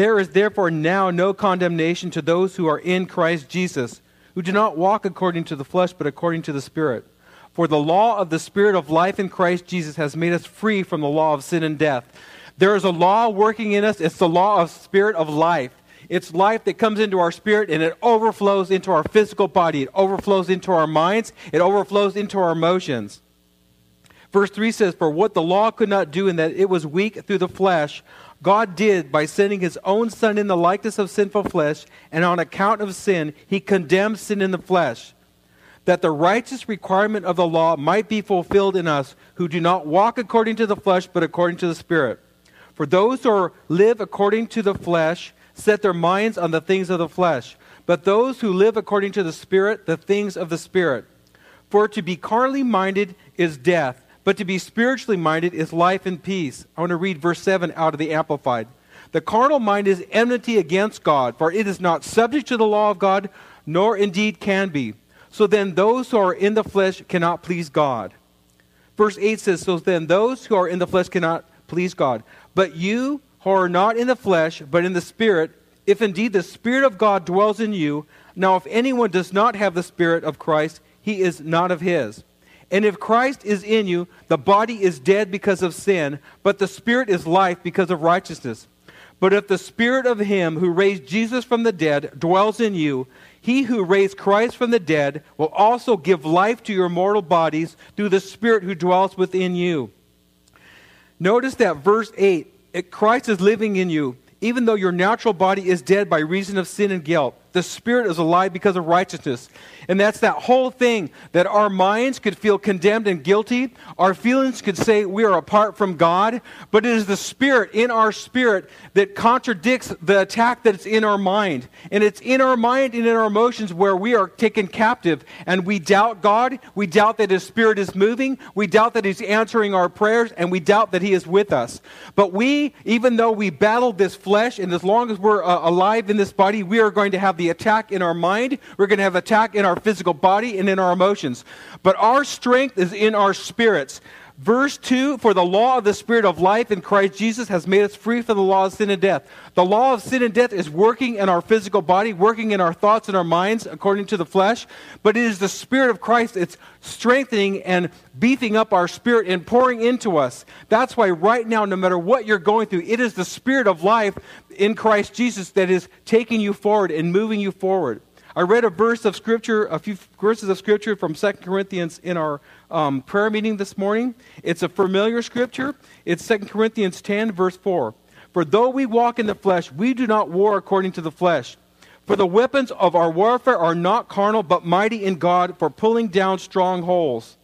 There is therefore now no condemnation to those who are in Christ Jesus, who do not walk according to the flesh, but according to the Spirit. For the law of the Spirit of life in Christ Jesus has made us free from the law of sin and death. There is a law working in us. It's the law of Spirit of life. It's life that comes into our spirit and it overflows into our physical body. It overflows into our minds. It overflows into our emotions. Verse 3 says, For what the law could not do in that it was weak through the flesh, God did by sending his own Son in the likeness of sinful flesh, and on account of sin, he condemned sin in the flesh, that the righteous requirement of the law might be fulfilled in us who do not walk according to the flesh, but according to the Spirit. For those who live according to the flesh set their minds on the things of the flesh, but those who live according to the Spirit, the things of the Spirit. For to be carnally minded is death, but to be spiritually minded is life and peace. I want to read verse 7 out of the Amplified. The carnal mind is enmity against God, for it is not subject to the law of God, nor indeed can be. So then, those who are in the flesh cannot please God. Verse 8 says, So then, those who are in the flesh cannot please God. But you who are not in the flesh, but in the Spirit, if indeed the Spirit of God dwells in you, now if anyone does not have the Spirit of Christ, he is not of his. And if Christ is in you, the body is dead because of sin, but the Spirit is life because of righteousness. But if the Spirit of Him who raised Jesus from the dead dwells in you, he who raised Christ from the dead will also give life to your mortal bodies through the Spirit who dwells within you. Notice that verse 8 Christ is living in you, even though your natural body is dead by reason of sin and guilt. The spirit is alive because of righteousness. And that's that whole thing that our minds could feel condemned and guilty. Our feelings could say we are apart from God. But it is the spirit in our spirit that contradicts the attack that's in our mind. And it's in our mind and in our emotions where we are taken captive and we doubt God. We doubt that His Spirit is moving. We doubt that He's answering our prayers. And we doubt that He is with us. But we, even though we battle this flesh, and as long as we're uh, alive in this body, we are going to have the attack in our mind, we're going to have attack in our physical body and in our emotions. But our strength is in our spirits. Verse 2 For the law of the Spirit of life in Christ Jesus has made us free from the law of sin and death. The law of sin and death is working in our physical body, working in our thoughts and our minds according to the flesh, but it is the Spirit of Christ that's strengthening and beefing up our spirit and pouring into us. That's why, right now, no matter what you're going through, it is the Spirit of life in Christ Jesus that is taking you forward and moving you forward. I read a verse of Scripture, a few verses of Scripture from 2 Corinthians in our um, prayer meeting this morning. It's a familiar scripture. It's 2 Corinthians 10, verse 4. For though we walk in the flesh, we do not war according to the flesh. For the weapons of our warfare are not carnal, but mighty in God for pulling down strongholds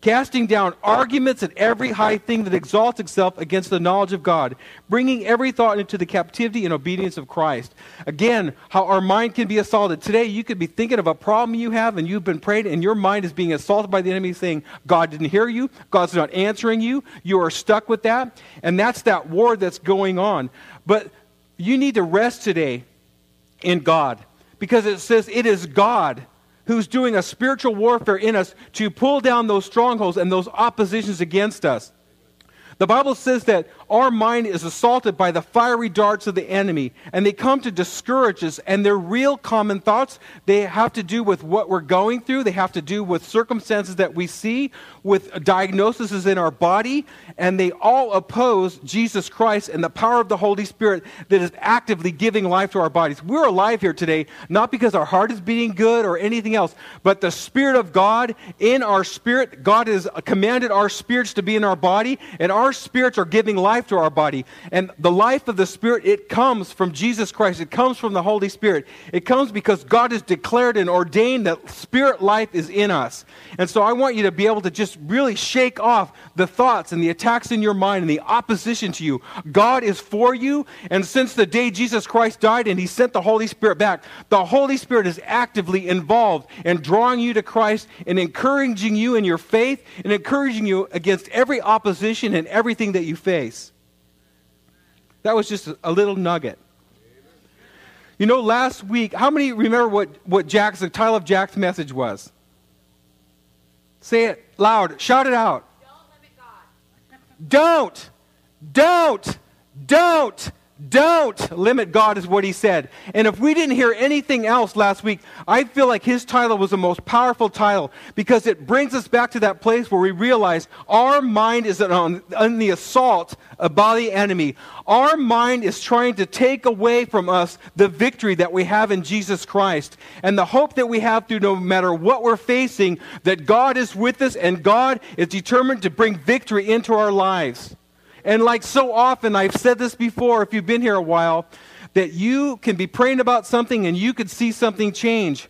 casting down arguments and every high thing that exalts itself against the knowledge of God, bringing every thought into the captivity and obedience of Christ. Again, how our mind can be assaulted. Today, you could be thinking of a problem you have and you've been praying, and your mind is being assaulted by the enemy saying, God didn't hear you, God's not answering you, you are stuck with that, and that's that war that's going on. But you need to rest today in God because it says it is God who's doing a spiritual warfare in us to pull down those strongholds and those oppositions against us. The Bible says that our mind is assaulted by the fiery darts of the enemy, and they come to discourage us. And their real common thoughts, they have to do with what we're going through, they have to do with circumstances that we see, with diagnoses in our body, and they all oppose Jesus Christ and the power of the Holy Spirit that is actively giving life to our bodies. We're alive here today, not because our heart is beating good or anything else, but the Spirit of God in our spirit. God has commanded our spirits to be in our body, and our spirits are giving life life to our body. And the life of the Spirit, it comes from Jesus Christ. It comes from the Holy Spirit. It comes because God has declared and ordained that Spirit life is in us. And so I want you to be able to just really shake off the thoughts and the attacks in your mind and the opposition to you. God is for you. And since the day Jesus Christ died and he sent the Holy Spirit back, the Holy Spirit is actively involved in drawing you to Christ and encouraging you in your faith and encouraging you against every opposition and everything that you face. That was just a little nugget. You know, last week, how many remember what, what Jack's, the title of Jack's message was? Say it loud. Shout it out. Don't, don't, don't, Don't limit God, is what he said. And if we didn't hear anything else last week, I feel like his title was the most powerful title because it brings us back to that place where we realize our mind is on, on the assault by the enemy. Our mind is trying to take away from us the victory that we have in Jesus Christ and the hope that we have through no matter what we're facing, that God is with us and God is determined to bring victory into our lives. And like so often, I've said this before, if you've been here a while, that you can be praying about something and you could see something change.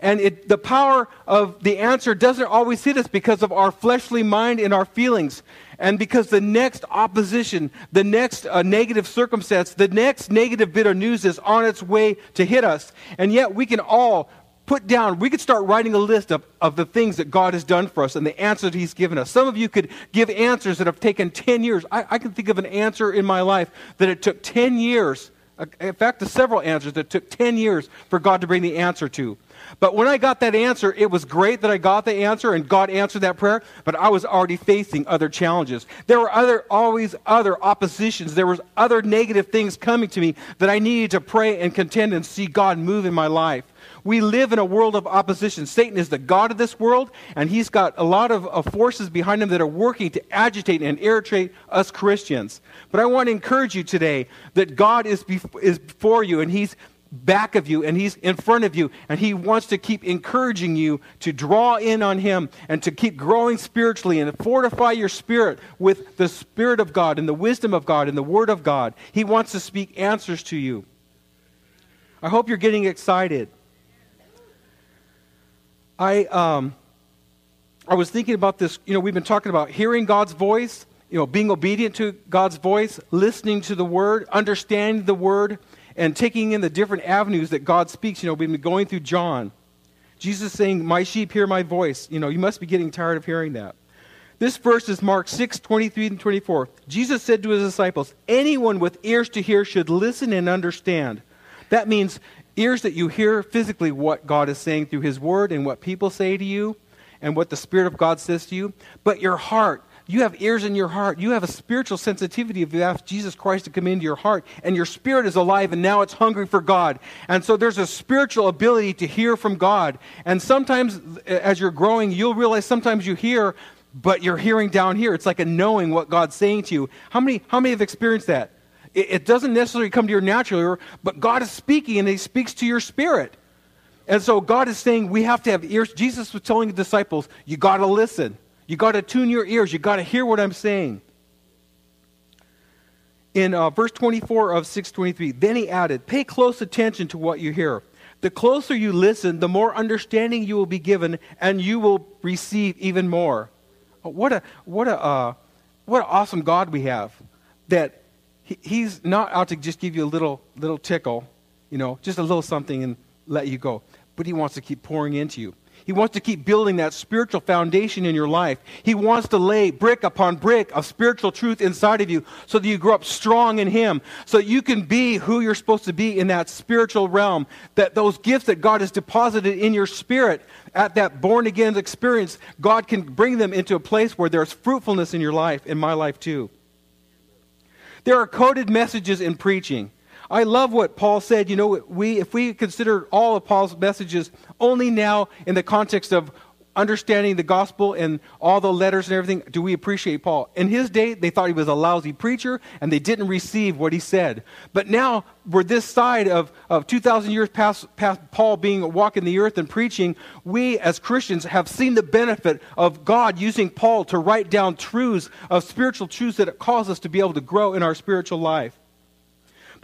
And it, the power of the answer doesn't always hit us because of our fleshly mind and our feelings. And because the next opposition, the next uh, negative circumstance, the next negative bit of news is on its way to hit us. And yet we can all put down, we could start writing a list of, of the things that God has done for us and the answers He's given us. Some of you could give answers that have taken 10 years. I, I can think of an answer in my life that it took 10 years. Uh, in fact, several answers that took 10 years for God to bring the answer to. But when I got that answer, it was great that I got the answer and God answered that prayer, but I was already facing other challenges. There were other always other oppositions. There was other negative things coming to me that I needed to pray and contend and see God move in my life. We live in a world of opposition. Satan is the God of this world, and he's got a lot of, of forces behind him that are working to agitate and irritate us Christians. But I want to encourage you today that God is, bef- is before you, and he's back of you and he's in front of you and he wants to keep encouraging you to draw in on him and to keep growing spiritually and fortify your spirit with the spirit of God and the wisdom of God and the word of God. He wants to speak answers to you. I hope you're getting excited. I, um, I was thinking about this. You know, we've been talking about hearing God's voice, you know, being obedient to God's voice, listening to the word, understanding the word, and taking in the different avenues that God speaks. You know, we've been going through John. Jesus saying, My sheep hear my voice. You know, you must be getting tired of hearing that. This verse is Mark 6, 23 and 24. Jesus said to his disciples, Anyone with ears to hear should listen and understand. That means ears that you hear physically what God is saying through His Word and what people say to you and what the Spirit of God says to you. But your heart, you have ears in your heart. You have a spiritual sensitivity if you ask Jesus Christ to come into your heart, and your spirit is alive, and now it's hungry for God. And so there's a spiritual ability to hear from God. And sometimes, as you're growing, you'll realize sometimes you hear, but you're hearing down here. It's like a knowing what God's saying to you. How many, how many have experienced that? It, it doesn't necessarily come to your natural ear, but God is speaking and He speaks to your spirit. And so God is saying we have to have ears. Jesus was telling the disciples, you got to listen. You got to tune your ears. You got to hear what I'm saying. In uh, verse 24 of 623, then he added, Pay close attention to what you hear. The closer you listen, the more understanding you will be given, and you will receive even more. What a what a uh, what an awesome God we have that he, he's not out to just give you a little little tickle, you know, just a little something and let you go. But he wants to keep pouring into you. He wants to keep building that spiritual foundation in your life. He wants to lay brick upon brick of spiritual truth inside of you so that you grow up strong in Him, so that you can be who you're supposed to be in that spiritual realm. That those gifts that God has deposited in your spirit at that born again experience, God can bring them into a place where there's fruitfulness in your life, in my life too. There are coded messages in preaching. I love what Paul said. You know, we, if we consider all of Paul's messages only now in the context of understanding the gospel and all the letters and everything, do we appreciate Paul? In his day, they thought he was a lousy preacher and they didn't receive what he said. But now, we're this side of, of 2,000 years past, past Paul being walking the earth and preaching, we as Christians have seen the benefit of God using Paul to write down truths of spiritual truths that cause us to be able to grow in our spiritual life.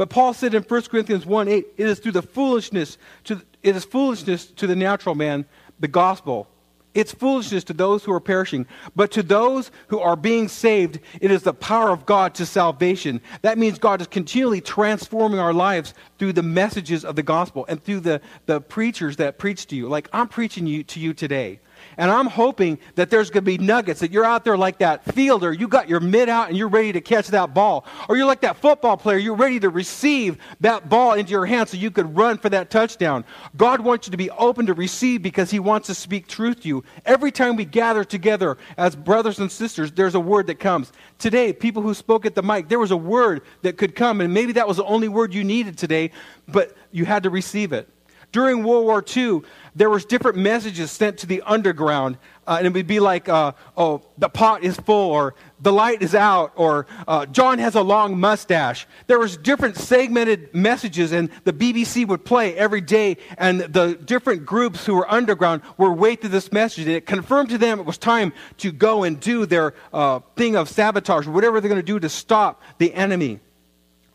But Paul said in 1 Corinthians 1 8, it is through the foolishness, to, it is foolishness to the natural man, the gospel it's foolishness to those who are perishing, but to those who are being saved, it is the power of God to salvation. That means God is continually transforming our lives through the messages of the gospel and through the, the preachers that preach to you. Like I'm preaching you, to you today. And I'm hoping that there's going to be nuggets, that you're out there like that fielder, you got your mid out and you're ready to catch that ball. Or you're like that football player, you're ready to receive that ball into your hand so you could run for that touchdown. God wants you to be open to receive because He wants to speak truth to you. Every time we gather together as brothers and sisters, there's a word that comes. Today, people who spoke at the mic, there was a word that could come, and maybe that was the only word you needed today, but you had to receive it. During World War II, there was different messages sent to the underground, uh, and it would be like, uh, "Oh, the pot is full," or "The light is out," or uh, "John has a long mustache." There was different segmented messages, and the BBC would play every day, and the different groups who were underground were waiting to this message, and it confirmed to them it was time to go and do their uh, thing of sabotage, whatever they're going to do to stop the enemy.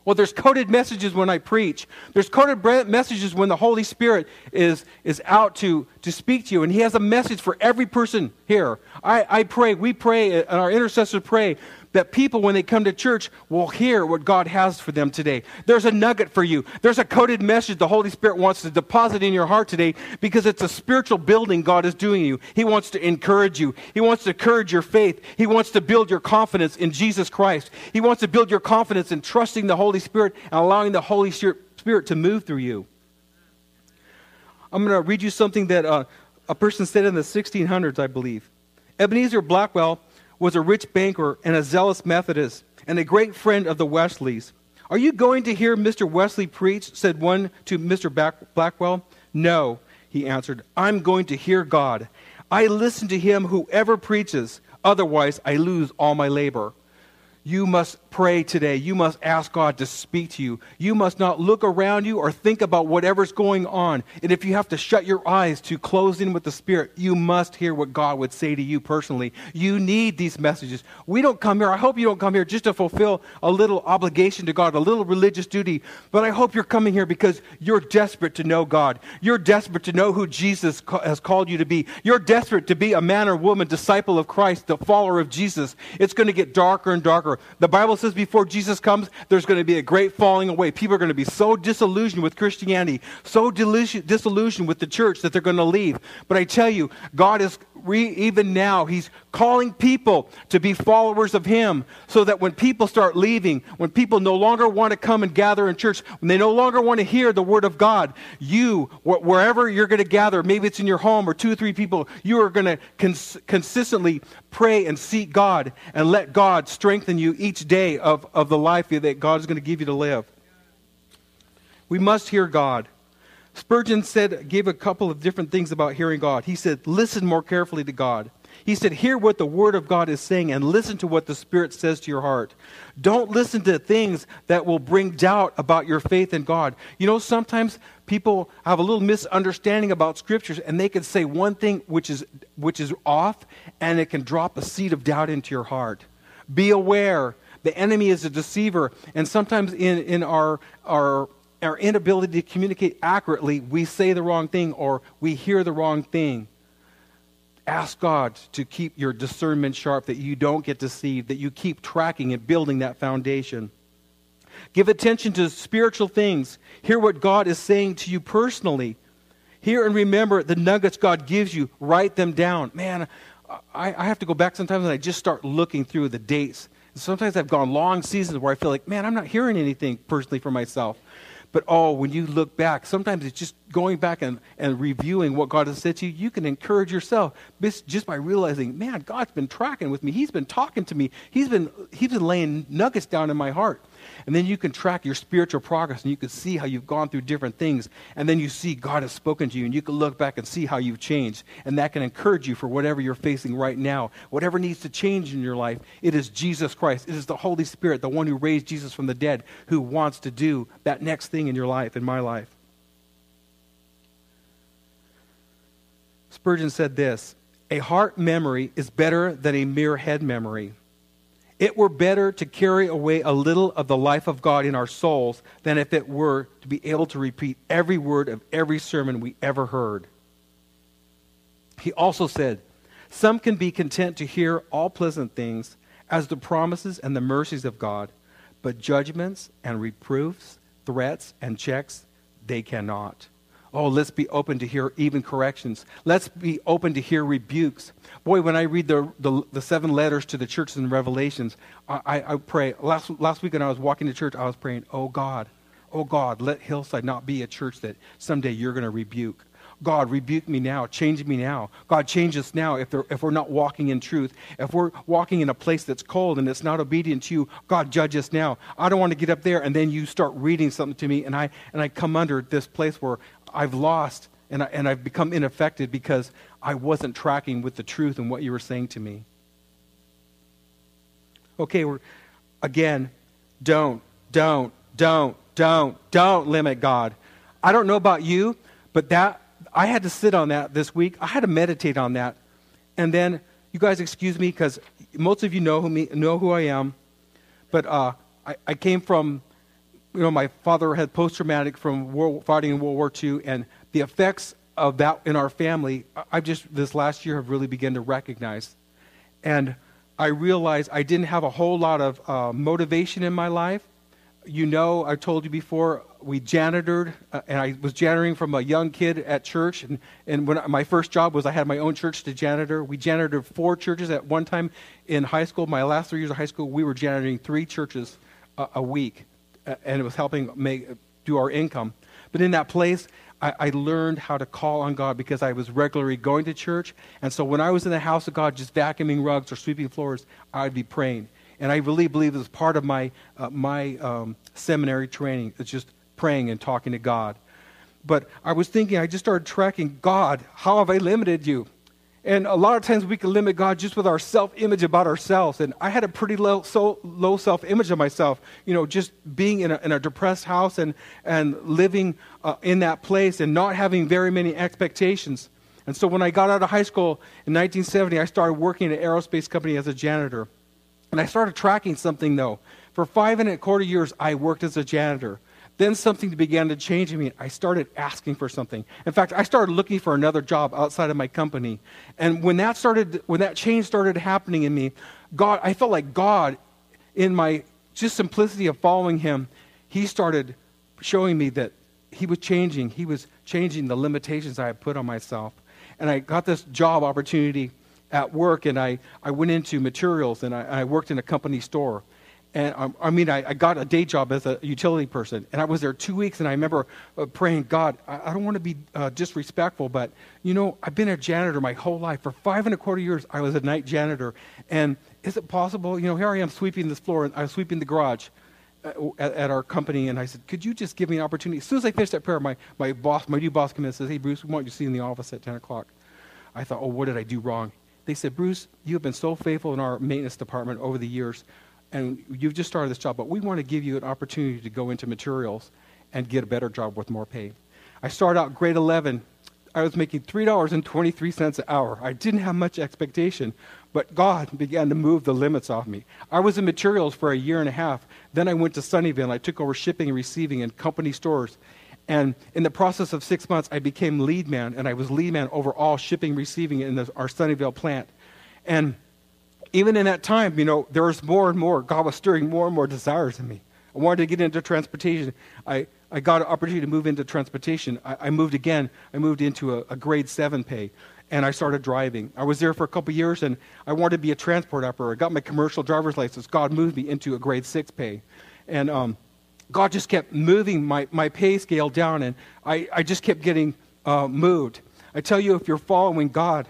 Well, there's coded messages when I preach. There's coded messages when the Holy Spirit is, is out to, to speak to you. And He has a message for every person here. I, I pray, we pray, uh, and our intercessors pray that people, when they come to church, will hear what God has for them today. There's a nugget for you. There's a coded message the Holy Spirit wants to deposit in your heart today because it's a spiritual building God is doing you. He wants to encourage you. He wants to encourage your faith. He wants to build your confidence in Jesus Christ. He wants to build your confidence in trusting the Holy Spirit and allowing the Holy Spirit to move through you. I'm going to read you something that uh, a person said in the 1600s, I believe. Ebenezer Blackwell was a rich banker and a zealous Methodist and a great friend of the Wesleys. Are you going to hear Mr. Wesley preach? said one to Mr. Blackwell. No, he answered. I'm going to hear God. I listen to him whoever preaches. Otherwise, I lose all my labor. You must pray today. You must ask God to speak to you. You must not look around you or think about whatever's going on. And if you have to shut your eyes to close in with the Spirit, you must hear what God would say to you personally. You need these messages. We don't come here, I hope you don't come here just to fulfill a little obligation to God, a little religious duty, but I hope you're coming here because you're desperate to know God. You're desperate to know who Jesus has called you to be. You're desperate to be a man or woman, disciple of Christ, the follower of Jesus. It's going to get darker and darker. The Bible says before Jesus comes, there's going to be a great falling away. People are going to be so disillusioned with Christianity, so disillusioned with the church that they're going to leave. But I tell you, God is even now, He's calling people to be followers of Him so that when people start leaving, when people no longer want to come and gather in church, when they no longer want to hear the Word of God, you, wherever you're going to gather, maybe it's in your home or two or three people, you are going to cons- consistently pray and seek God and let God strengthen you each day of, of the life that God is going to give you to live. We must hear God. Spurgeon said, gave a couple of different things about hearing God. He said, listen more carefully to God. He said, hear what the Word of God is saying and listen to what the Spirit says to your heart. Don't listen to things that will bring doubt about your faith in God. You know, sometimes people have a little misunderstanding about scriptures and they can say one thing which is, which is off and it can drop a seed of doubt into your heart. Be aware. The enemy is a deceiver. And sometimes in, in our, our our inability to communicate accurately, we say the wrong thing or we hear the wrong thing. Ask God to keep your discernment sharp, that you don't get deceived, that you keep tracking and building that foundation. Give attention to spiritual things. Hear what God is saying to you personally. Hear and remember the nuggets God gives you. Write them down. Man, I, I have to go back sometimes and I just start looking through the dates. Sometimes I've gone long seasons where I feel like, man, I'm not hearing anything personally for myself. But oh, when you look back, sometimes it's just going back and, and reviewing what God has said to you. You can encourage yourself just by realizing, man, God's been tracking with me. He's been talking to me. He's been, he's been laying nuggets down in my heart. And then you can track your spiritual progress and you can see how you've gone through different things. And then you see God has spoken to you and you can look back and see how you've changed. And that can encourage you for whatever you're facing right now. Whatever needs to change in your life, it is Jesus Christ. It is the Holy Spirit, the one who raised Jesus from the dead, who wants to do that next thing in your life, in my life. Spurgeon said this A heart memory is better than a mere head memory. It were better to carry away a little of the life of God in our souls than if it were to be able to repeat every word of every sermon we ever heard. He also said, Some can be content to hear all pleasant things as the promises and the mercies of God, but judgments and reproofs, threats and checks, they cannot. Oh, let's be open to hear even corrections. Let's be open to hear rebukes. Boy, when I read the, the, the seven letters to the churches in Revelations, I, I, pray. Last, last week when I was walking to church, I was praying, Oh God, oh God, let Hillside not be a church that someday you're going to rebuke. God, rebuke me now, change me now. God, change us now if, if we're not walking in truth. If we're walking in a place that's cold and it's not obedient to you, God, judge us now. I don't want to get up there and then you start reading something to me and I, and I come under this place where I've lost and, I, and I've become ineffective because I wasn't tracking with the truth and what you were saying to me. Okay, we're, again, don't, don't, don't, don't, don't limit God. I don't know about you, but that I had to sit on that this week. I had to meditate on that. And then, you guys excuse me because most of you know who, me, know who I am. But uh, I, I came from, you know, my father had post traumatic from world, fighting in World War II, and the effects of that in our family, I've just, this last year, have really begun to recognize. And I realized I didn't have a whole lot of uh, motivation in my life you know, I told you before, we janitored, uh, and I was janitoring from a young kid at church. And, and when I, my first job was I had my own church to janitor. We janitored four churches at one time in high school. My last three years of high school, we were janitoring three churches a, a week, uh, and it was helping make do our income. But in that place, I, I learned how to call on God because I was regularly going to church. And so when I was in the house of God, just vacuuming rugs or sweeping floors, I'd be praying. And I really believe this is part of my, uh, my um, seminary training. It's just praying and talking to God. But I was thinking, I just started tracking God. How have I limited you? And a lot of times we can limit God just with our self image about ourselves. And I had a pretty low, so low self image of myself, you know, just being in a, in a depressed house and, and living uh, in that place and not having very many expectations. And so when I got out of high school in 1970, I started working at an aerospace company as a janitor. And I started tracking something, though. For five and a quarter years, I worked as a janitor. Then something began to change in me. I started asking for something. In fact, I started looking for another job outside of my company. And when that started, when that change started happening in me, God, I felt like God, in my just simplicity of following Him, He started showing me that He was changing. He was changing the limitations I had put on myself. And I got this job opportunity at work and I, I went into materials and I, I worked in a company store. And um, I mean, I, I, got a day job as a utility person. And I was there two weeks and I remember uh, praying, God, I, I, don't want to be uh, disrespectful, but you know, I've been a janitor my whole life. For five and a quarter years, I was a night janitor. And is it possible? You know, here I am sweeping this floor and I was sweeping the garage. Uh, at, at, our company, and I said, "Could you just give me an opportunity?" As soon as I finished that prayer, my, my boss, my new boss, came in and says, "Hey, Bruce, we want you to see in the office at 10 o'clock." I thought, "Oh, what did I do wrong?" They said, Bruce, you have been so faithful in our maintenance department over the years, and you've just started this job, but we want to give you an opportunity to go into materials and get a better job with more pay. I started out grade 11. I was making $3.23 an hour. I didn't have much expectation, but God began to move the limits off me. I was in materials for a year and a half. Then I went to Sunnyvale. I took over shipping and receiving in company stores. And in the process of six months, I became lead man, and I was lead man over all shipping, receiving in the, our Sunnyvale plant. And even in that time, you know, there was more and more. God was stirring more and more desires in me. I wanted to get into transportation. I, I got an opportunity to move into transportation. I, I moved again. I moved into a, a, grade seven pay, and I started driving. I was there for a couple years, and I wanted to be a transport operator. I got my commercial driver's license. God moved me into a grade six pay. And um, God just kept moving my, my pay scale down, and I, I just kept getting uh, moved. I tell you, if you're following God,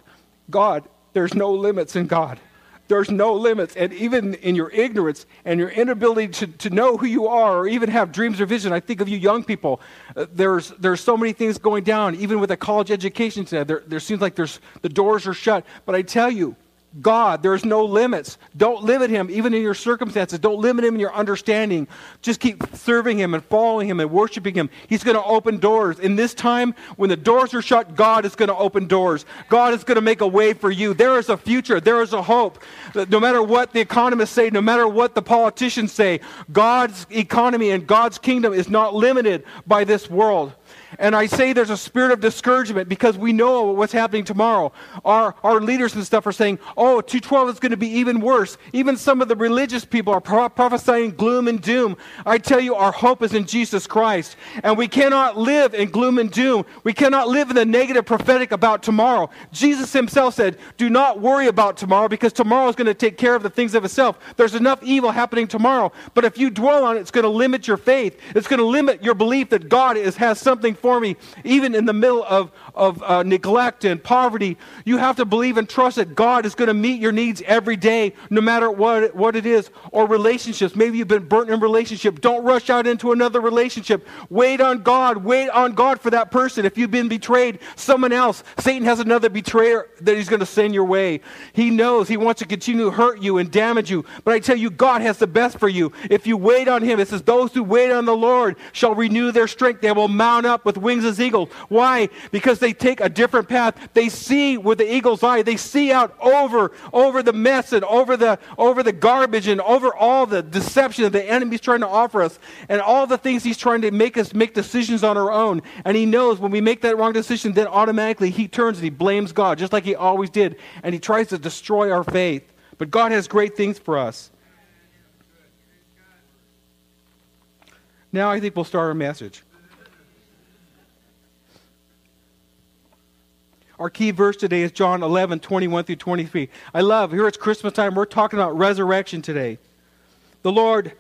God, there's no limits in God. There's no limits. And even in your ignorance and your inability to, to know who you are or even have dreams or vision, I think of you young people. Uh, there's, there's so many things going down, even with a college education today. There, there seems like there's, the doors are shut. But I tell you, God. There's no limits. Don't limit him, even in your circumstances. Don't limit him in your understanding. Just keep serving him and following him and worshiping him. He's going to open doors. In this time, when the doors are shut, God is going to open doors. God is going to make a way for you. There is a future. There is a hope. No matter what the economists say, no matter what the politicians say, God's economy and God's kingdom is not limited by this world. And I say there's a spirit of discouragement because we know what's happening tomorrow. Our, our leaders and stuff are saying, oh, 212 is going to be even worse. Even some of the religious people are pro- prophesying gloom and doom. I tell you, our hope is in Jesus Christ. And we cannot live in gloom and doom. We cannot live in the negative prophetic about tomorrow. Jesus himself said, do not worry about tomorrow because tomorrow is going to take care of the things of itself. There's enough evil happening tomorrow. But if you dwell on it, it's going to limit your faith. It's going to limit your belief that God is, has something for me, even in the middle of, of uh, neglect and poverty. You have to believe and trust that God is going to meet your needs every day, no matter what, what it is. Or relationships. Maybe you've been burnt in relationship. Don't rush out into another relationship. Wait on God. Wait on God for that person. If you've been betrayed, someone else, Satan has another betrayer that he's going to send your way. He knows he wants to continue to hurt you and damage you. But I tell you, God has the best for you. If you wait on him, it says, Those who wait on the Lord shall renew their strength. They will mount up with wings as eagles. Why? Because they take a different path. They see with the eagle's eye. They see out over, over the mess and over the, over the garbage and over all the deception that the enemy's trying to offer us and all the things he's trying to make us make decisions on our own. And he knows when we make that wrong decision, then automatically he turns and he blames God, just like he always did. And he tries to destroy our faith. But God has great things for us. Now I think we'll start our message. Our key verse today is John 11, 21 through 23. I love, here it's Christmas time, we're talking about resurrection today. The Lord,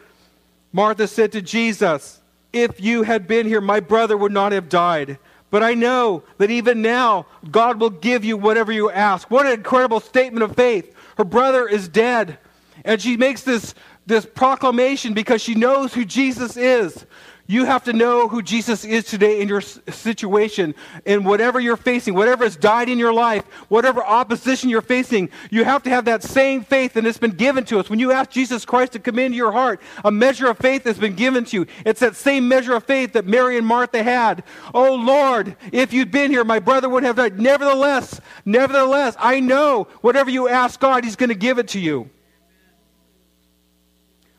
Martha said to Jesus, If you had been here, my brother would not have died. But I know that even now, God will give you whatever you ask. What an incredible statement of faith. Her brother is dead. And she makes this, this proclamation because she knows who Jesus is. You have to know who Jesus is today in your situation, in whatever you're facing, whatever has died in your life, whatever opposition you're facing. You have to have that same faith, and it's been given to us. When you ask Jesus Christ to come into your heart, a measure of faith has been given to you. It's that same measure of faith that Mary and Martha had. Oh Lord, if you'd been here, my brother would have died. Nevertheless, nevertheless, I know whatever you ask God, He's going to give it to you.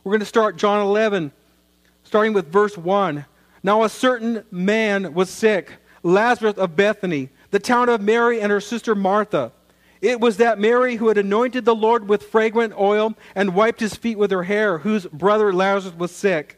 We're going to start John 11 starting with verse 1. Now a certain man was sick, Lazarus of Bethany, the town of Mary and her sister Martha. It was that Mary who had anointed the Lord with fragrant oil and wiped his feet with her hair, whose brother Lazarus was sick.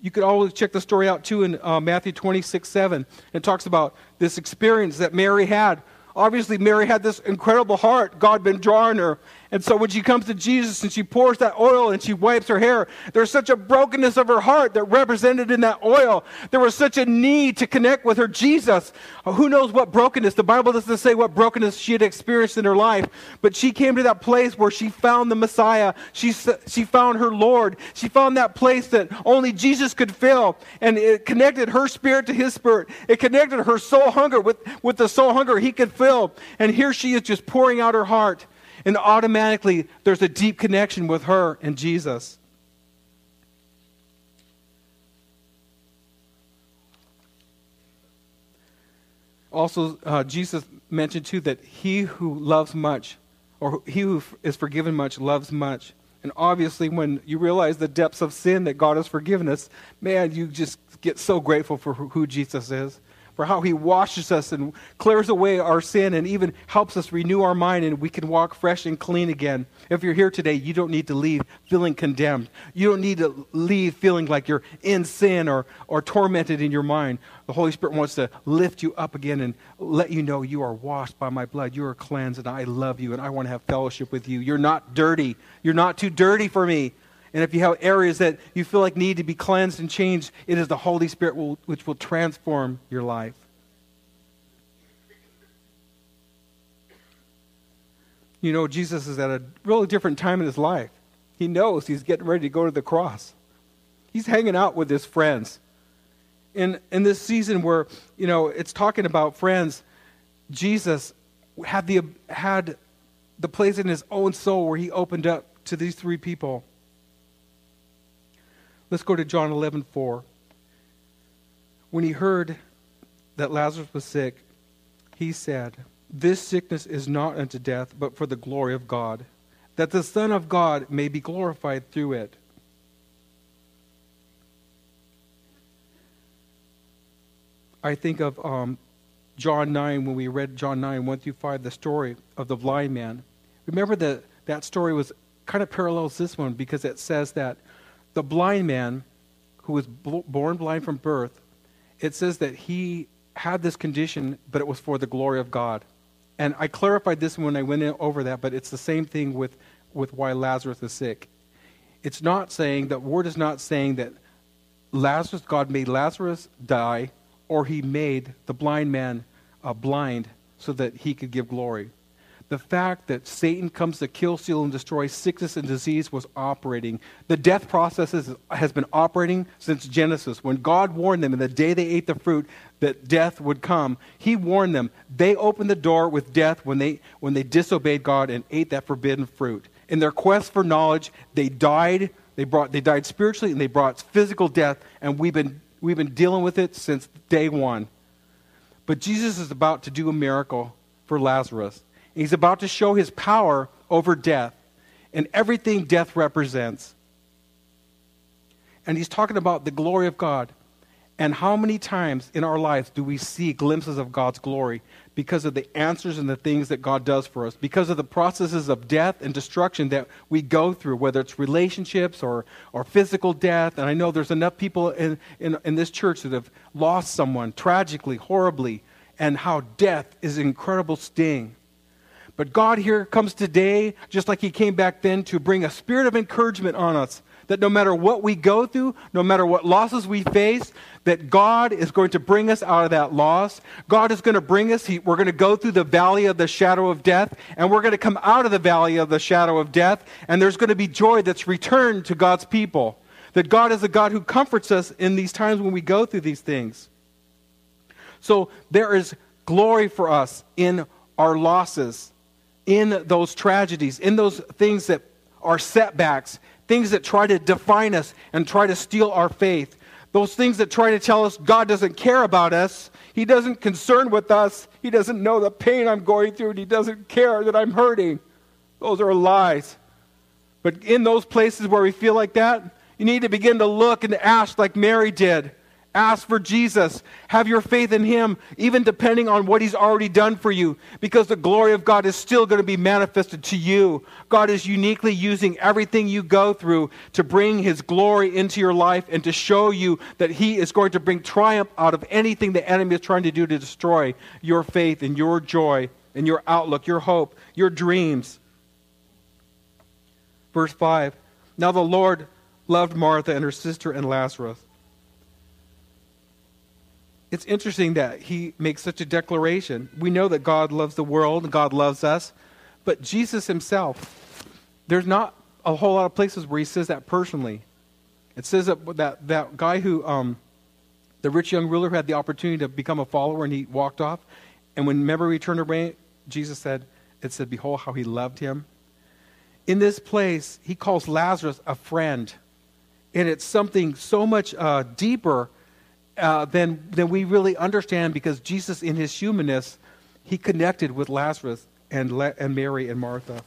You could always check the story out too in uh, Matthew 26 7. It talks about this experience that Mary had Obviously, Mary had this incredible heart. God had been drawing her. And so when she comes to Jesus and she pours that oil and she wipes her hair, there's such a brokenness of her heart that represented in that oil. There was such a need to connect with her Jesus. Who knows what brokenness? The Bible doesn't say what brokenness she had experienced in her life, but she came to that place where she found the Messiah. She, she found her Lord. She found that place that only Jesus could fill. And it connected her spirit to his spirit. It connected her soul hunger with, with the soul hunger he could fill and here she is just pouring out her heart. And automatically, there's a deep connection with her and Jesus. Also, uh, Jesus mentioned too that he who loves much, or he who is forgiven much, loves much. And obviously, when you realize the depths of sin that God has forgiven us, man, you just get so grateful for who Jesus is for how he washes us and clears away our sin and even helps us renew our mind and we can walk fresh and clean again. If you're here today, you don't need to leave feeling condemned. You don't need to leave feeling like you're in sin or, or tormented in your mind. The Holy Spirit wants to lift you up again and let you know you are washed by my blood. You are cleansed and I love you and I want to have fellowship with you. You're not dirty. You're not too dirty for me. And if you have areas that you feel like need to be cleansed and changed, it is the Holy Spirit will, which will transform your life. You know, Jesus is at a really different time in his life. He knows he's getting ready to go to the cross. He's hanging out with his friends. In, in this season where, you know, it's talking about friends, Jesus had the, had the place in his own soul where he opened up to these three people. Let's go to John 11 4. When he heard that Lazarus was sick, he said, This sickness is not unto death, but for the glory of God, that the Son of God may be glorified through it. I think of um, John 9, when we read John 9, 1 through 5, the story of the blind man. Remember that that story was kind of parallels this one because it says that the blind man who was born blind from birth, it says that he had this condition, but it was for the glory of God. And I clarified this when I went over that, but it's the same thing with, with why Lazarus is sick. It's not saying, that word is not saying that Lazarus, God made Lazarus die, or he made the blind man uh, blind so that he could give glory the fact that Satan comes to kill, steal, and destroy sickness and disease was operating. The death process has been operating since Genesis. When God warned them in the day they ate the fruit that death would come, He warned them. They opened the door with death when they, when they disobeyed God and ate that forbidden fruit. In their quest for knowledge, they died. They, brought, they died spiritually and they brought physical death, and we've been, we've been dealing with it since day one. But Jesus is about to do a miracle for Lazarus. He's about to show his power over death and everything death represents. And he's talking about the glory of God. And how many times in our lives do we see glimpses of God's glory because of the answers and the things that God does for us, because of the processes of death and destruction that we go through, whether it's relationships or, or physical death? And I know there's enough people in, in, in this church that have lost someone tragically, horribly, and how death is an incredible sting. But God here comes today, just like He came back then, to bring a spirit of encouragement on us. That no matter what we go through, no matter what losses we face, that God is going to bring us out of that loss. God is going to bring us, he, we're going to go through the valley of the shadow of death, and we're going to come out of the valley of the shadow of death, and there's going to be joy that's returned to God's people. That God is a God who comforts us in these times when we go through these things. So there is glory for us in our losses in those tragedies, in those things that are setbacks, things that try to define us and try to steal our faith, those things that try to tell us God doesn't care about us, He doesn't concern with us, He doesn't know the pain I'm going through, and He doesn't care that I'm hurting. Those are lies. But in those places where we feel like that, you need to begin to look and ask like Mary did. Ask for Jesus. Have your faith in Him, even depending on what He's already done for you, because the glory of God is still going to be manifested to you. God is uniquely using everything you go through to bring His glory into your life and to show you that He is going to bring triumph out of anything the enemy is trying to do to destroy your faith and your joy and your outlook, your hope, your dreams. Verse 5 Now the Lord loved Martha and her sister and Lazarus it's interesting that he makes such a declaration. We know that God loves the world and God loves us, but Jesus himself, there's not a whole lot of places where he says that personally. It says that that, that guy who, um, the rich young ruler who had the opportunity to become a follower and he walked off, and when he turned away, Jesus said, it said, Behold how he loved him. In this place, he calls Lazarus a friend. And it's something so much uh, deeper uh, than, than we really understand because Jesus, in his humanness, he connected with Lazarus and, Le- and Mary and Martha.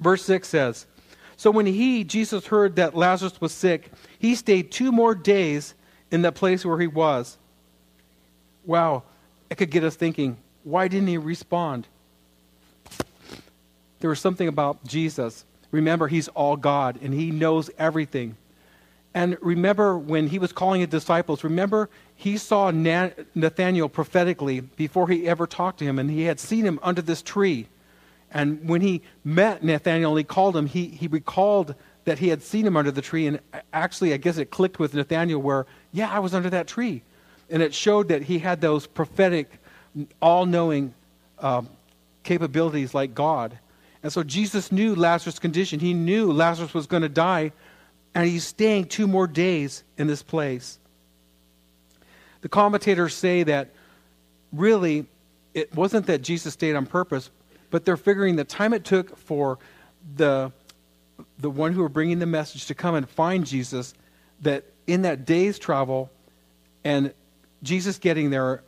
Verse 6 says So when he, Jesus, heard that Lazarus was sick, he stayed two more days in the place where he was. Wow, it could get us thinking why didn't he respond? There was something about Jesus. Remember, he's all God and he knows everything. And remember when he was calling his disciples, remember he saw Nathanael prophetically before he ever talked to him, and he had seen him under this tree. And when he met Nathanael, and he called him, he, he recalled that he had seen him under the tree. And actually, I guess it clicked with Nathanael where, yeah, I was under that tree. And it showed that he had those prophetic, all knowing um, capabilities like God. And so Jesus knew Lazarus' condition. He knew Lazarus was going to die and he's staying two more days in this place. The commentators say that really it wasn't that Jesus stayed on purpose, but they're figuring the time it took for the, the one who were bringing the message to come and find Jesus, that in that day's travel and Jesus getting there,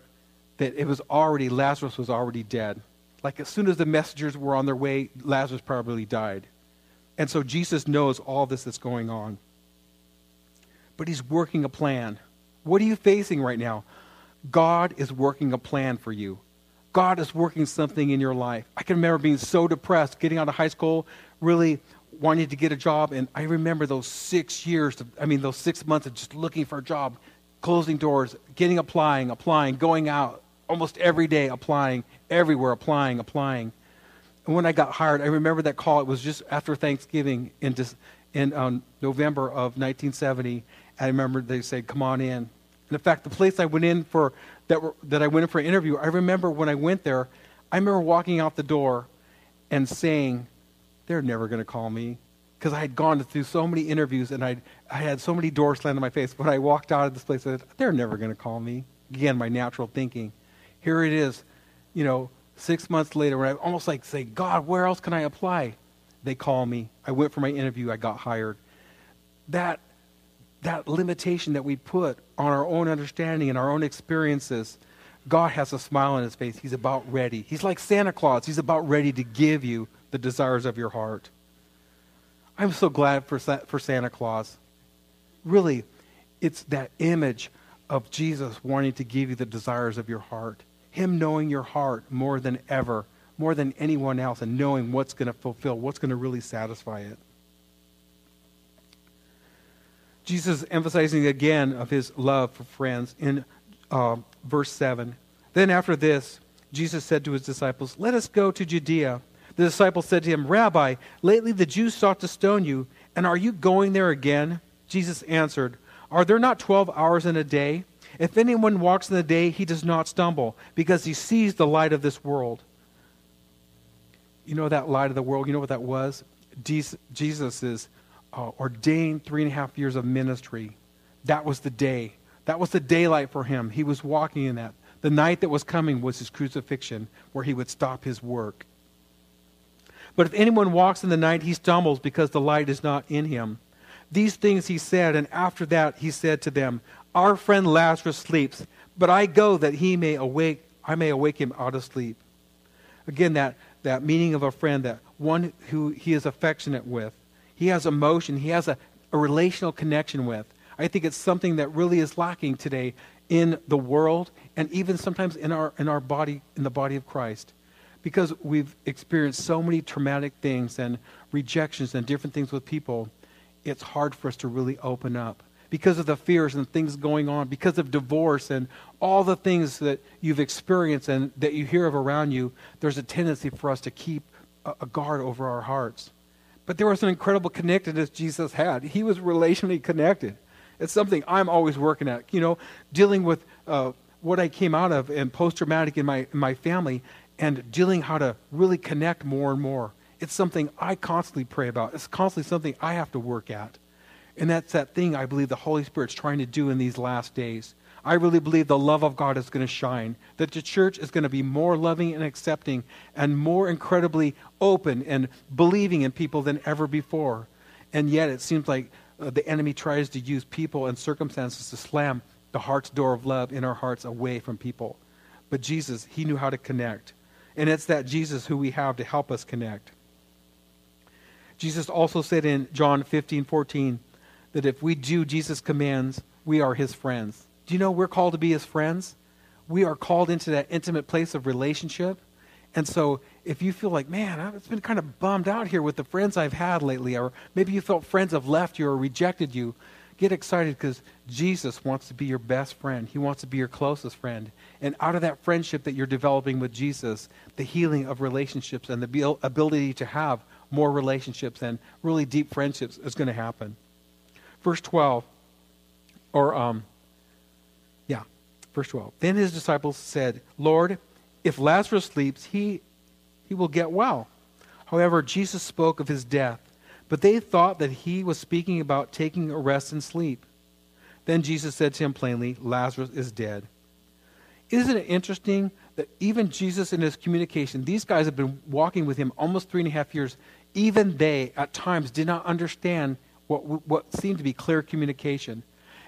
that it was already, Lazarus was already dead. Like as soon as the messengers were on their way, Lazarus probably died. And so Jesus knows all this that's going on. But he's working a plan. What are you facing right now? God is working a plan for you. God is working something in your life. I can remember being so depressed, getting out of high school, really wanting to get a job. And I remember those six years, I mean, those six months of just looking for a job, closing doors, getting applying, applying, going out almost every day, applying, everywhere, applying, applying. And when I got hired, I remember that call. It was just after Thanksgiving in, in um, November of 1970. I remember they said, "Come on in." And in fact, the place I went in for that, were, that I went in for an interview, I remember when I went there, I remember walking out the door and saying, "They're never going to call me," because I had gone through so many interviews and I'd, I had so many doors slammed in my face. When I walked out of this place, I said, "They're never going to call me." Again, my natural thinking. Here it is, you know, six months later, when I almost like say, "God, where else can I apply?" They call me. I went for my interview. I got hired. That that limitation that we put on our own understanding and our own experiences, God has a smile on his face. He's about ready. He's like Santa Claus. He's about ready to give you the desires of your heart. I'm so glad for, for Santa Claus. Really, it's that image of Jesus wanting to give you the desires of your heart. Him knowing your heart more than ever, more than anyone else, and knowing what's going to fulfill, what's going to really satisfy it. Jesus emphasizing again of his love for friends in uh, verse 7. Then after this, Jesus said to his disciples, Let us go to Judea. The disciples said to him, Rabbi, lately the Jews sought to stone you, and are you going there again? Jesus answered, Are there not twelve hours in a day? If anyone walks in the day, he does not stumble, because he sees the light of this world. You know that light of the world? You know what that was? Jesus is uh, ordained three and a half years of ministry, that was the day. That was the daylight for him. He was walking in that. The night that was coming was his crucifixion, where he would stop his work. But if anyone walks in the night, he stumbles because the light is not in him. These things he said, and after that he said to them, Our friend Lazarus sleeps, but I go that he may awake, I may awake him out of sleep. Again, that, that meaning of a friend, that one who he is affectionate with. He has emotion. He has a, a relational connection with. I think it's something that really is lacking today in the world and even sometimes in our, in our body, in the body of Christ. Because we've experienced so many traumatic things and rejections and different things with people, it's hard for us to really open up. Because of the fears and things going on, because of divorce and all the things that you've experienced and that you hear of around you, there's a tendency for us to keep a, guard over our hearts. But there was an incredible connectedness Jesus had. He was relationally connected. It's something I'm always working at. You know, dealing with uh, what I came out of and post traumatic in my, in my family and dealing how to really connect more and more. It's something I constantly pray about. It's constantly something I have to work at. And that's that thing I believe the Holy Spirit's trying to do in these last days. I really believe the love of God is going to shine, that the church is going to be more loving and accepting and more incredibly open and believing in people than ever before. And yet it seems like uh, the enemy tries to use people and circumstances to slam the heart's door of love in our hearts away from people. But Jesus, he knew how to connect. And it's that Jesus who we have to help us connect. Jesus also said in John 15, 14, that if we do Jesus' commands, we are his friends. Do you know we're called to be his friends? We are called into that intimate place of relationship. And so if you feel like, man, I've been kind of bummed out here with the friends I've had lately, or maybe you felt friends have left you or rejected you, get excited because Jesus wants to be your best friend. He wants to be your closest friend. And out of that friendship that you're developing with Jesus, the healing of relationships and the ability to have more relationships and really deep friendships is going to happen. Verse 12, or um, yeah, Verse 12. Then his disciples said, Lord, if Lazarus sleeps, he, he will get well. However, Jesus spoke of his death, but they thought that he was speaking about taking a rest and sleep. Then Jesus said to him plainly, Lazarus is dead. Isn't it interesting that even Jesus in his communication, these guys have been walking with him almost three and a half years, even they at times did not understand what, what seemed to be clear communication.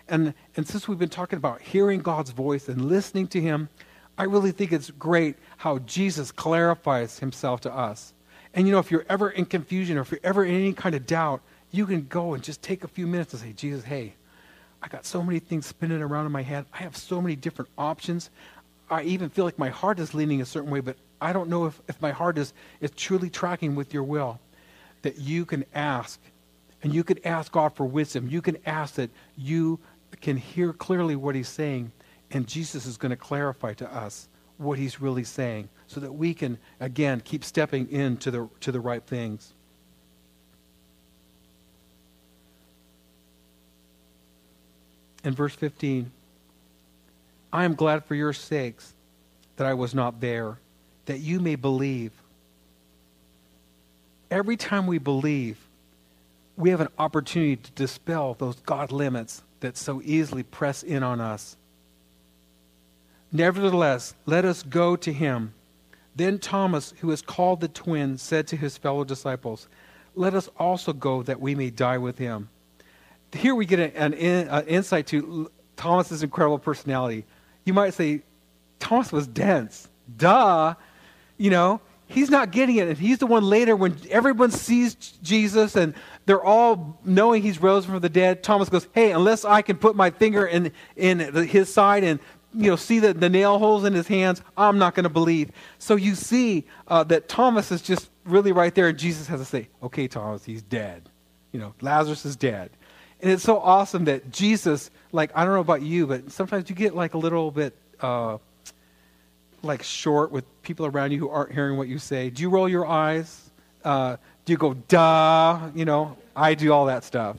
And, and since we've been talking about hearing God's voice and listening to Him, I really think it's great how Jesus clarifies Himself to us. And you know, if you're ever in confusion or if you're ever in any kind of doubt, you can go and just take a few minutes and say, Jesus, hey, I got so many things spinning around in my head. I have so many different options. I even feel like my heart is leaning a certain way, but I don't know if, if my heart is, is truly tracking with your will. That you can ask, and you can ask God for wisdom. You can ask that you can hear clearly what He's saying, and Jesus is going to clarify to us what He's really saying so that we can, again, keep stepping into the, to the right things. In verse 15, I am glad for your sakes that I was not there, that you may believe. Every time we believe, we have an opportunity to dispel those God limits that so easily press in on us. Nevertheless, let us go to him. Then Thomas, who is called the twin, said to his fellow disciples, Let us also go that we may die with him. Here we get an, an, an insight to Thomas's incredible personality. You might say, Thomas was dense. Duh. You know, he's not getting it. And he's the one later when everyone sees Jesus and they're all knowing he's rose from the dead. Thomas goes, Hey, unless I can put my finger in, in his side and you know, see the, the nail holes in his hands, I'm not going to believe. So you see uh, that Thomas is just really right there, and Jesus has to say, Okay, Thomas, he's dead. You know, Lazarus is dead. And it's so awesome that Jesus, like, I don't know about you, but sometimes you get like a little bit uh, like short with people around you who aren't hearing what you say. Do you roll your eyes? Uh, do you go, duh? You know, I do all that stuff,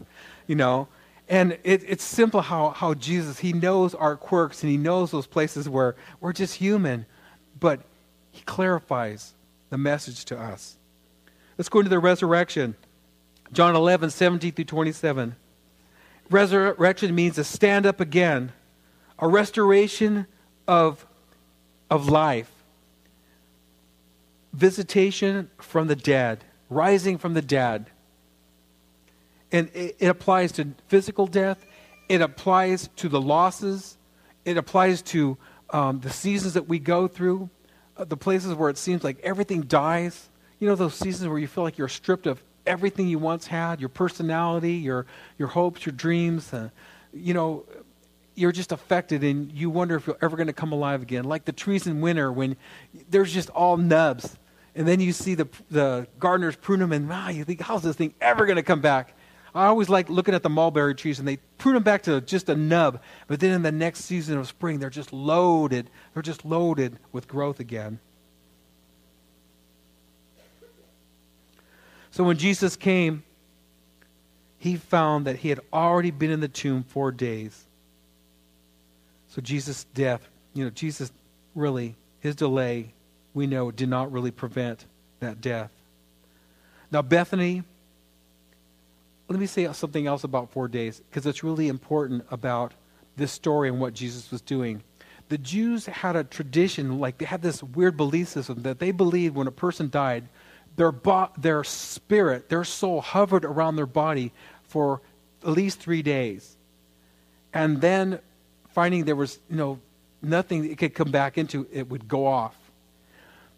you know. And it, it's simple how, how Jesus, he knows our quirks and he knows those places where we're just human, but he clarifies the message to us. Let's go into the resurrection. John 11, 17 through 27. Resurrection means to stand up again, a restoration of, of life, visitation from the dead, rising from the dead. And it, it applies to physical death, it applies to the losses, it applies to um, the seasons that we go through, uh, the places where it seems like everything dies. You know, those seasons where you feel like you're stripped of everything you once had your personality, your, your hopes, your dreams. Uh, you know, you're just affected and you wonder if you're ever going to come alive again. Like the trees in winter when there's just all nubs. And then you see the, the gardeners prune them and wow, you think, how's this thing ever going to come back? I always like looking at the mulberry trees and they prune them back to just a nub. But then in the next season of spring, they're just loaded. They're just loaded with growth again. So when Jesus came, he found that he had already been in the tomb four days. So Jesus' death, you know, Jesus really, his delay, we know, did not really prevent that death. Now, Bethany, let me say something else about four days, because it's really important about this story and what Jesus was doing. The Jews had a tradition, like they had this weird belief system that they believed when a person died, their, bo- their spirit, their soul hovered around their body for at least three days. And then finding there was, you know, nothing it could come back into, it would go off.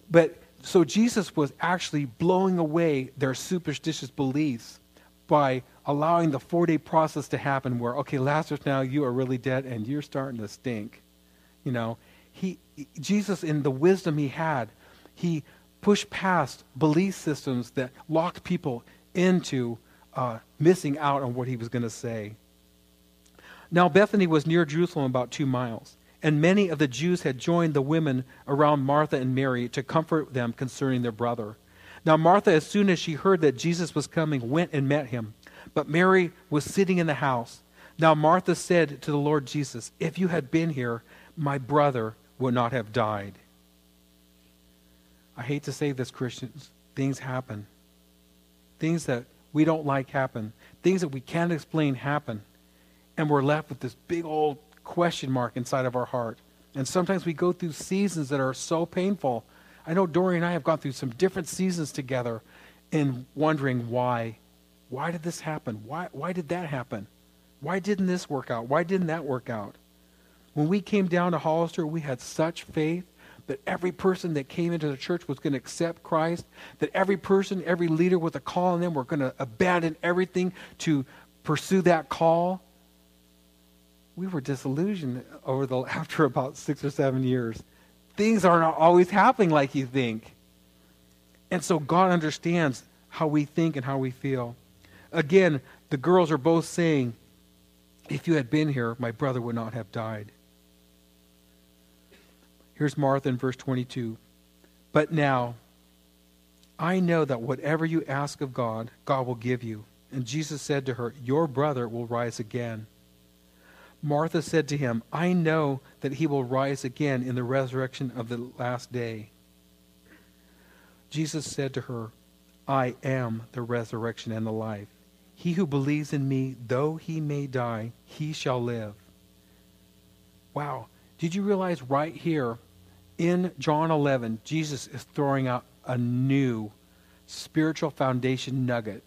But so Jesus was actually blowing away their superstitious beliefs by allowing the four day process to happen where, okay, Lazarus, now you are really dead and you're starting to stink. You know, he, Jesus, in the wisdom he had, he pushed past belief systems that locked people into uh, missing out on what he was going to say. Now, Bethany was near Jerusalem about two miles, and many of the Jews had joined the women around Martha and Mary to comfort them concerning their brother. Now, Martha, as soon as she heard that Jesus was coming, went and met him. But Mary was sitting in the house. Now, Martha said to the Lord Jesus, If you had been here, my brother would not have died. I hate to say this, Christians, things happen. Things that we don't like happen. Things that we can't explain happen. And we're left with this big old question mark inside of our heart. And sometimes we go through seasons that are so painful. I know Dory and I have gone through some different seasons together in wondering why. Why did this happen? Why, why did that happen? Why didn't this work out? Why didn't that work out? When we came down to Hollister, we had such faith that every person that came into the church was going to accept Christ, that every person, every leader with a call on them were going to abandon everything to pursue that call. We were disillusioned over the after about six or seven years. Things aren't always happening like you think. And so God understands how we think and how we feel. Again, the girls are both saying, If you had been here, my brother would not have died. Here's Martha in verse 22. But now, I know that whatever you ask of God, God will give you. And Jesus said to her, Your brother will rise again. Martha said to him, I know that he will rise again in the resurrection of the last day. Jesus said to her, I am the resurrection and the life. He who believes in me, though he may die, he shall live. Wow. Did you realize right here in John 11, Jesus is throwing out a new spiritual foundation nugget?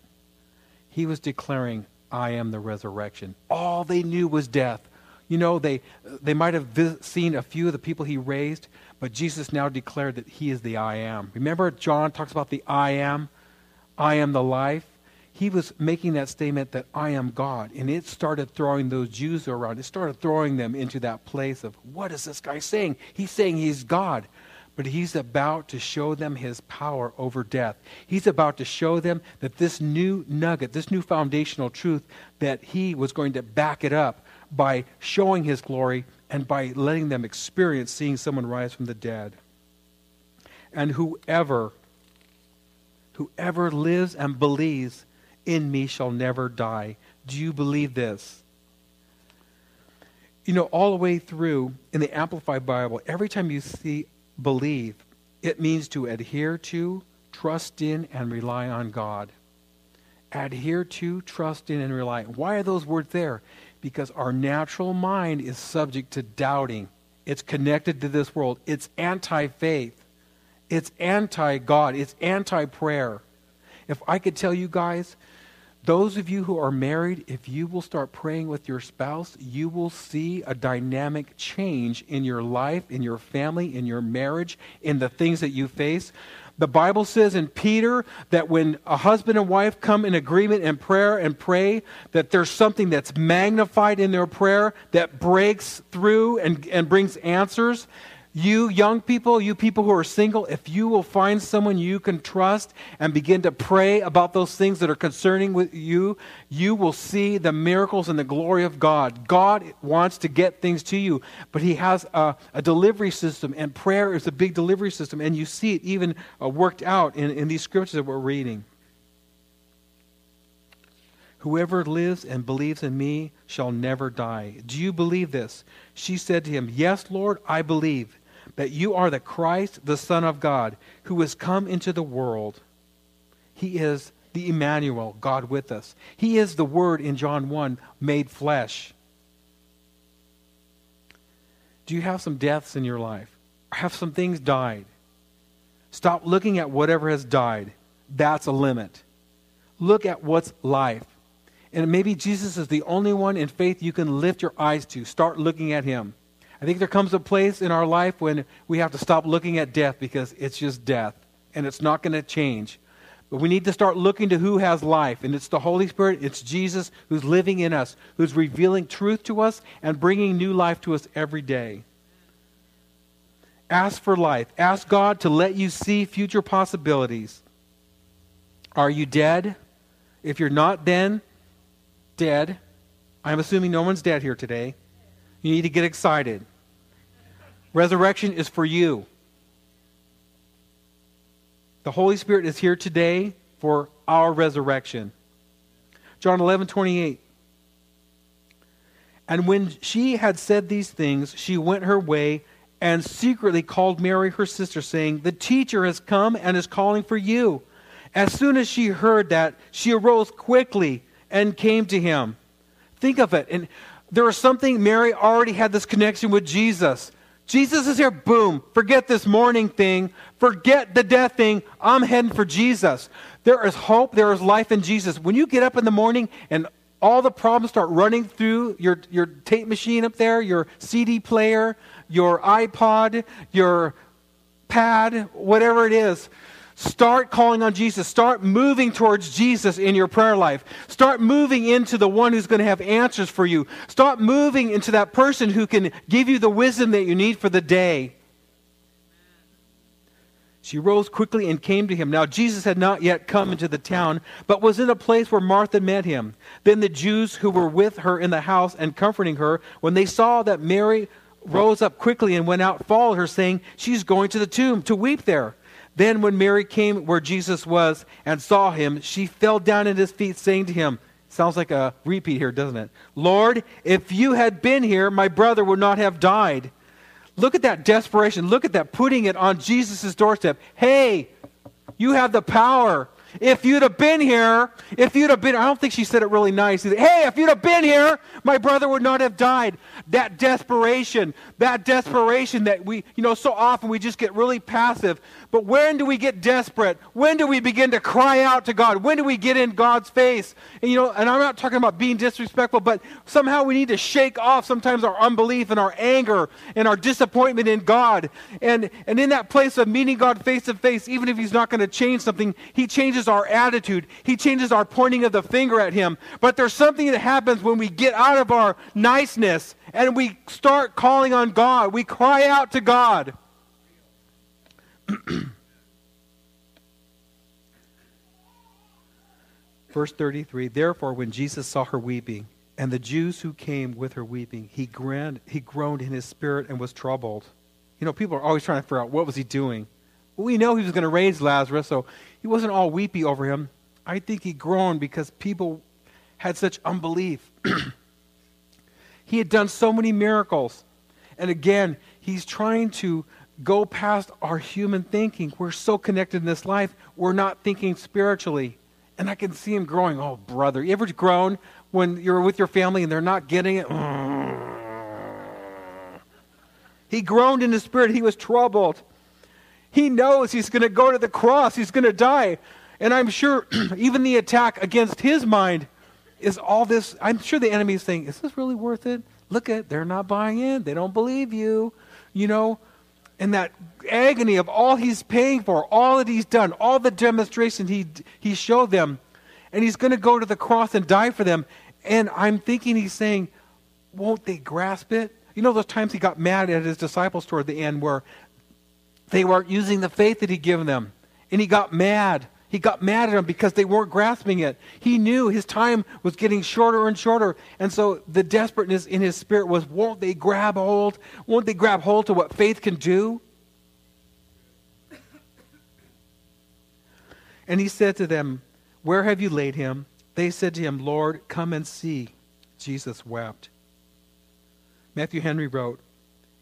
He was declaring, I am the resurrection. All they knew was death. You know, they, they might have vis- seen a few of the people he raised, but Jesus now declared that he is the I am. Remember, John talks about the I am, I am the life. He was making that statement that I am God, and it started throwing those Jews around. It started throwing them into that place of, what is this guy saying? He's saying he's God but he's about to show them his power over death. He's about to show them that this new nugget, this new foundational truth, that he was going to back it up by showing his glory and by letting them experience seeing someone rise from the dead. And whoever whoever lives and believes in me shall never die. Do you believe this? You know, all the way through in the Amplified Bible, every time you see believe, it means to adhere to, trust in, and rely on God. Adhere to, trust in, and rely. Why are those words there? Because our natural mind is subject to doubting. It's connected to this world. It's anti faith. It's anti God. It's anti prayer. If I could tell you guys, those of you who are married, if you will start praying with your spouse, you will see a dynamic change in your life, in your family, in your marriage, in the things that you face. The Bible says in Peter that when a husband and wife come in agreement in prayer and pray, that there's something that's magnified in their prayer that breaks through and, and brings answers. You young people, you people who are single, if you will find someone you can trust and begin to pray about those things that are concerning with you, you will see the miracles and the glory of God. God wants to get things to you, but He has a, a delivery system, and prayer is a big delivery system, and you see it even uh, worked out in, in these scriptures that we're reading. Whoever lives and believes in me shall never die. Do you believe this? She said to him, Yes, Lord, I believe that you are the Christ, the Son of God, who has come into the world. He is the Emmanuel, God with us. He is the Word in John 1 made flesh. Do you have some deaths in your life? Have some things died? Stop looking at whatever has died. That's a limit. Look at what's life. And maybe Jesus is the only one in faith you can lift your eyes to. Start looking at him. I think there comes a place in our life when we have to stop looking at death because it's just death and it's not going to change. But we need to start looking to who has life, and it's the Holy Spirit, it's Jesus who's living in us, who's revealing truth to us and bringing new life to us every day. Ask for life. Ask God to let you see future possibilities. Are you dead? If you're not then dead, I'm assuming no one's dead here today. You need to get excited. Resurrection is for you. The Holy Spirit is here today for our resurrection. John 11, 28. And when she had said these things, she went her way and secretly called Mary, her sister, saying, The teacher has come and is calling for you. As soon as she heard that, she arose quickly and came to him. Think of it. And there was something, Mary already had this connection with Jesus. Jesus is here, boom, forget this mourning thing, forget the death thing, I'm heading for Jesus. There is hope, there is life in Jesus. When you get up in the morning and all the problems start running through your, your tape machine up there, your CD player, your iPod, your pad, whatever it is, Start calling on Jesus. Start moving towards Jesus in your prayer life. Start moving into the one who's going to have answers for you. Start moving into that person who can give you the wisdom that you need for the day. She rose quickly and came to him. Now, Jesus had not yet come into the town, but was in a place where Martha met him. Then the Jews who were with her in the house and comforting her, when they saw that Mary rose up quickly and went out, followed her, saying, She's going to the tomb to weep there. Then, when Mary came where Jesus was and saw him, she fell down at his feet, saying to him, Sounds like a repeat here, doesn't it? Lord, if you had been here, my brother would not have died. Look at that desperation. Look at that putting it on Jesus' doorstep. Hey, you have the power. If you'd have been here, if you'd have been, I don't think she said it really nice. Hey, if you'd have been here, my brother would not have died. That desperation, that desperation that we, you know, so often we just get really passive. But when do we get desperate? When do we begin to cry out to God? When do we get in God's face? And, you know, and I'm not talking about being disrespectful, but somehow we need to shake off sometimes our unbelief and our anger and our disappointment in God. And, and in that place of meeting God face to face, even if He's not going to change something, He changes our attitude. He changes our pointing of the finger at Him. But there's something that happens when we get out of our niceness and we start calling on God. We cry out to God. Verse 33 Therefore, when Jesus saw her weeping, and the Jews who came with her weeping, he, groaned, he groaned in his spirit and was troubled. You know, people are always trying to figure out what was he doing. We know he was going to raise Lazarus, so he wasn't all weepy over him. I think he groaned because people had such unbelief. he had done so many miracles. And again, he's trying to go past our human thinking. We're so connected in this life, we're not thinking spiritually. And I can see him growing. Oh, brother. You ever grown when you're with your family and they're not getting it? He groaned in the spirit. He was troubled. He knows he's going to go to the cross, he's going to die. And I'm sure even the attack against his mind is all this. I'm sure the enemy is saying, Is this really worth it? Look at, they're not buying in. They don't believe you. You know, and that agony of all he's paying for, all that he's done, all the demonstration he, he showed them, and he's going to go to the cross and die for them. And I'm thinking he's saying, won't they grasp it? You know those times he got mad at his disciples toward the end where they weren't using the faith that he'd given them. And he got mad. He got mad at them because they weren't grasping it. He knew his time was getting shorter and shorter. And so the desperateness in his spirit was won't they grab hold? Won't they grab hold to what faith can do? And he said to them, Where have you laid him? They said to him, Lord, come and see. Jesus wept. Matthew Henry wrote,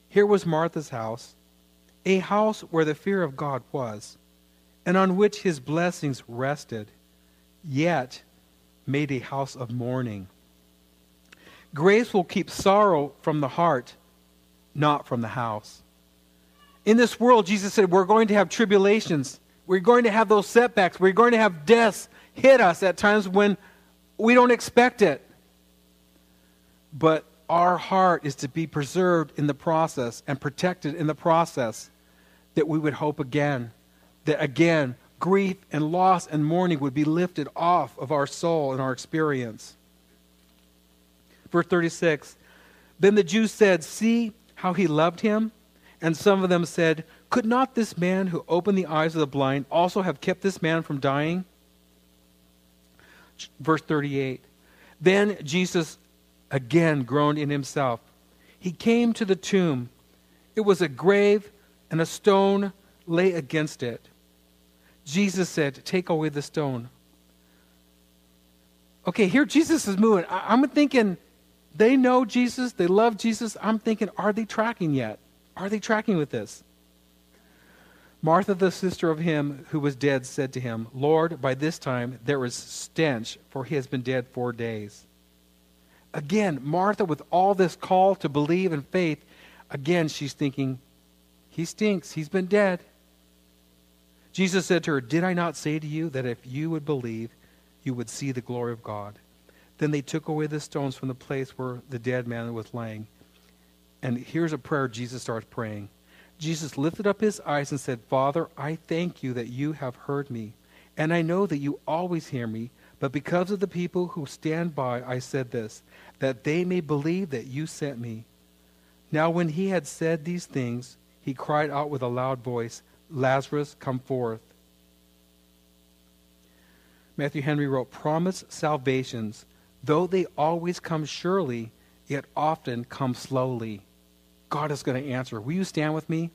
Here was Martha's house, a house where the fear of God was and on which his blessings rested, yet made a house of mourning. Grace will keep sorrow from the heart, not from the house. In this world, Jesus said, we're going to have tribulations. We're going to have those setbacks. We're going to have deaths hit us at times when we don't expect it. But our heart is to be preserved in the process and protected in the process that we would hope again that again, grief and loss and mourning would be lifted off of our soul and our experience. Verse 36 Then the Jews said, See how he loved him? And some of them said, Could not this man who opened the eyes of the blind also have kept this man from dying? Verse 38 Then Jesus again groaned in himself. He came to the tomb. It was a grave, and a stone lay against it. Jesus said, Take away the stone. Okay, here Jesus is moving. I, am thinking they know Jesus, they love Jesus. I'm thinking, are they tracking yet? Are they tracking with this? Martha, the sister of him who was dead, said to him, Lord, by this time there is stench, for he has been dead four days. Again, Martha, with all this call to believe and faith, again, she's thinking, he stinks. He's been dead. Jesus said to her, Did I not say to you that if you would believe, you would see the glory of God? Then they took away the stones from the place where the dead man was laying. And here's a prayer Jesus starts praying Jesus lifted up his eyes and said, Father, I thank you that you have heard me. And I know that you always hear me, but because of the people who stand by, I said this, that they may believe that you sent me. Now, when he had said these things, he cried out with a loud voice, Lazarus, come forth. Matthew Henry wrote, Promise salvations, though they always come surely, yet often come slowly. God is going to answer. Will you stand with me?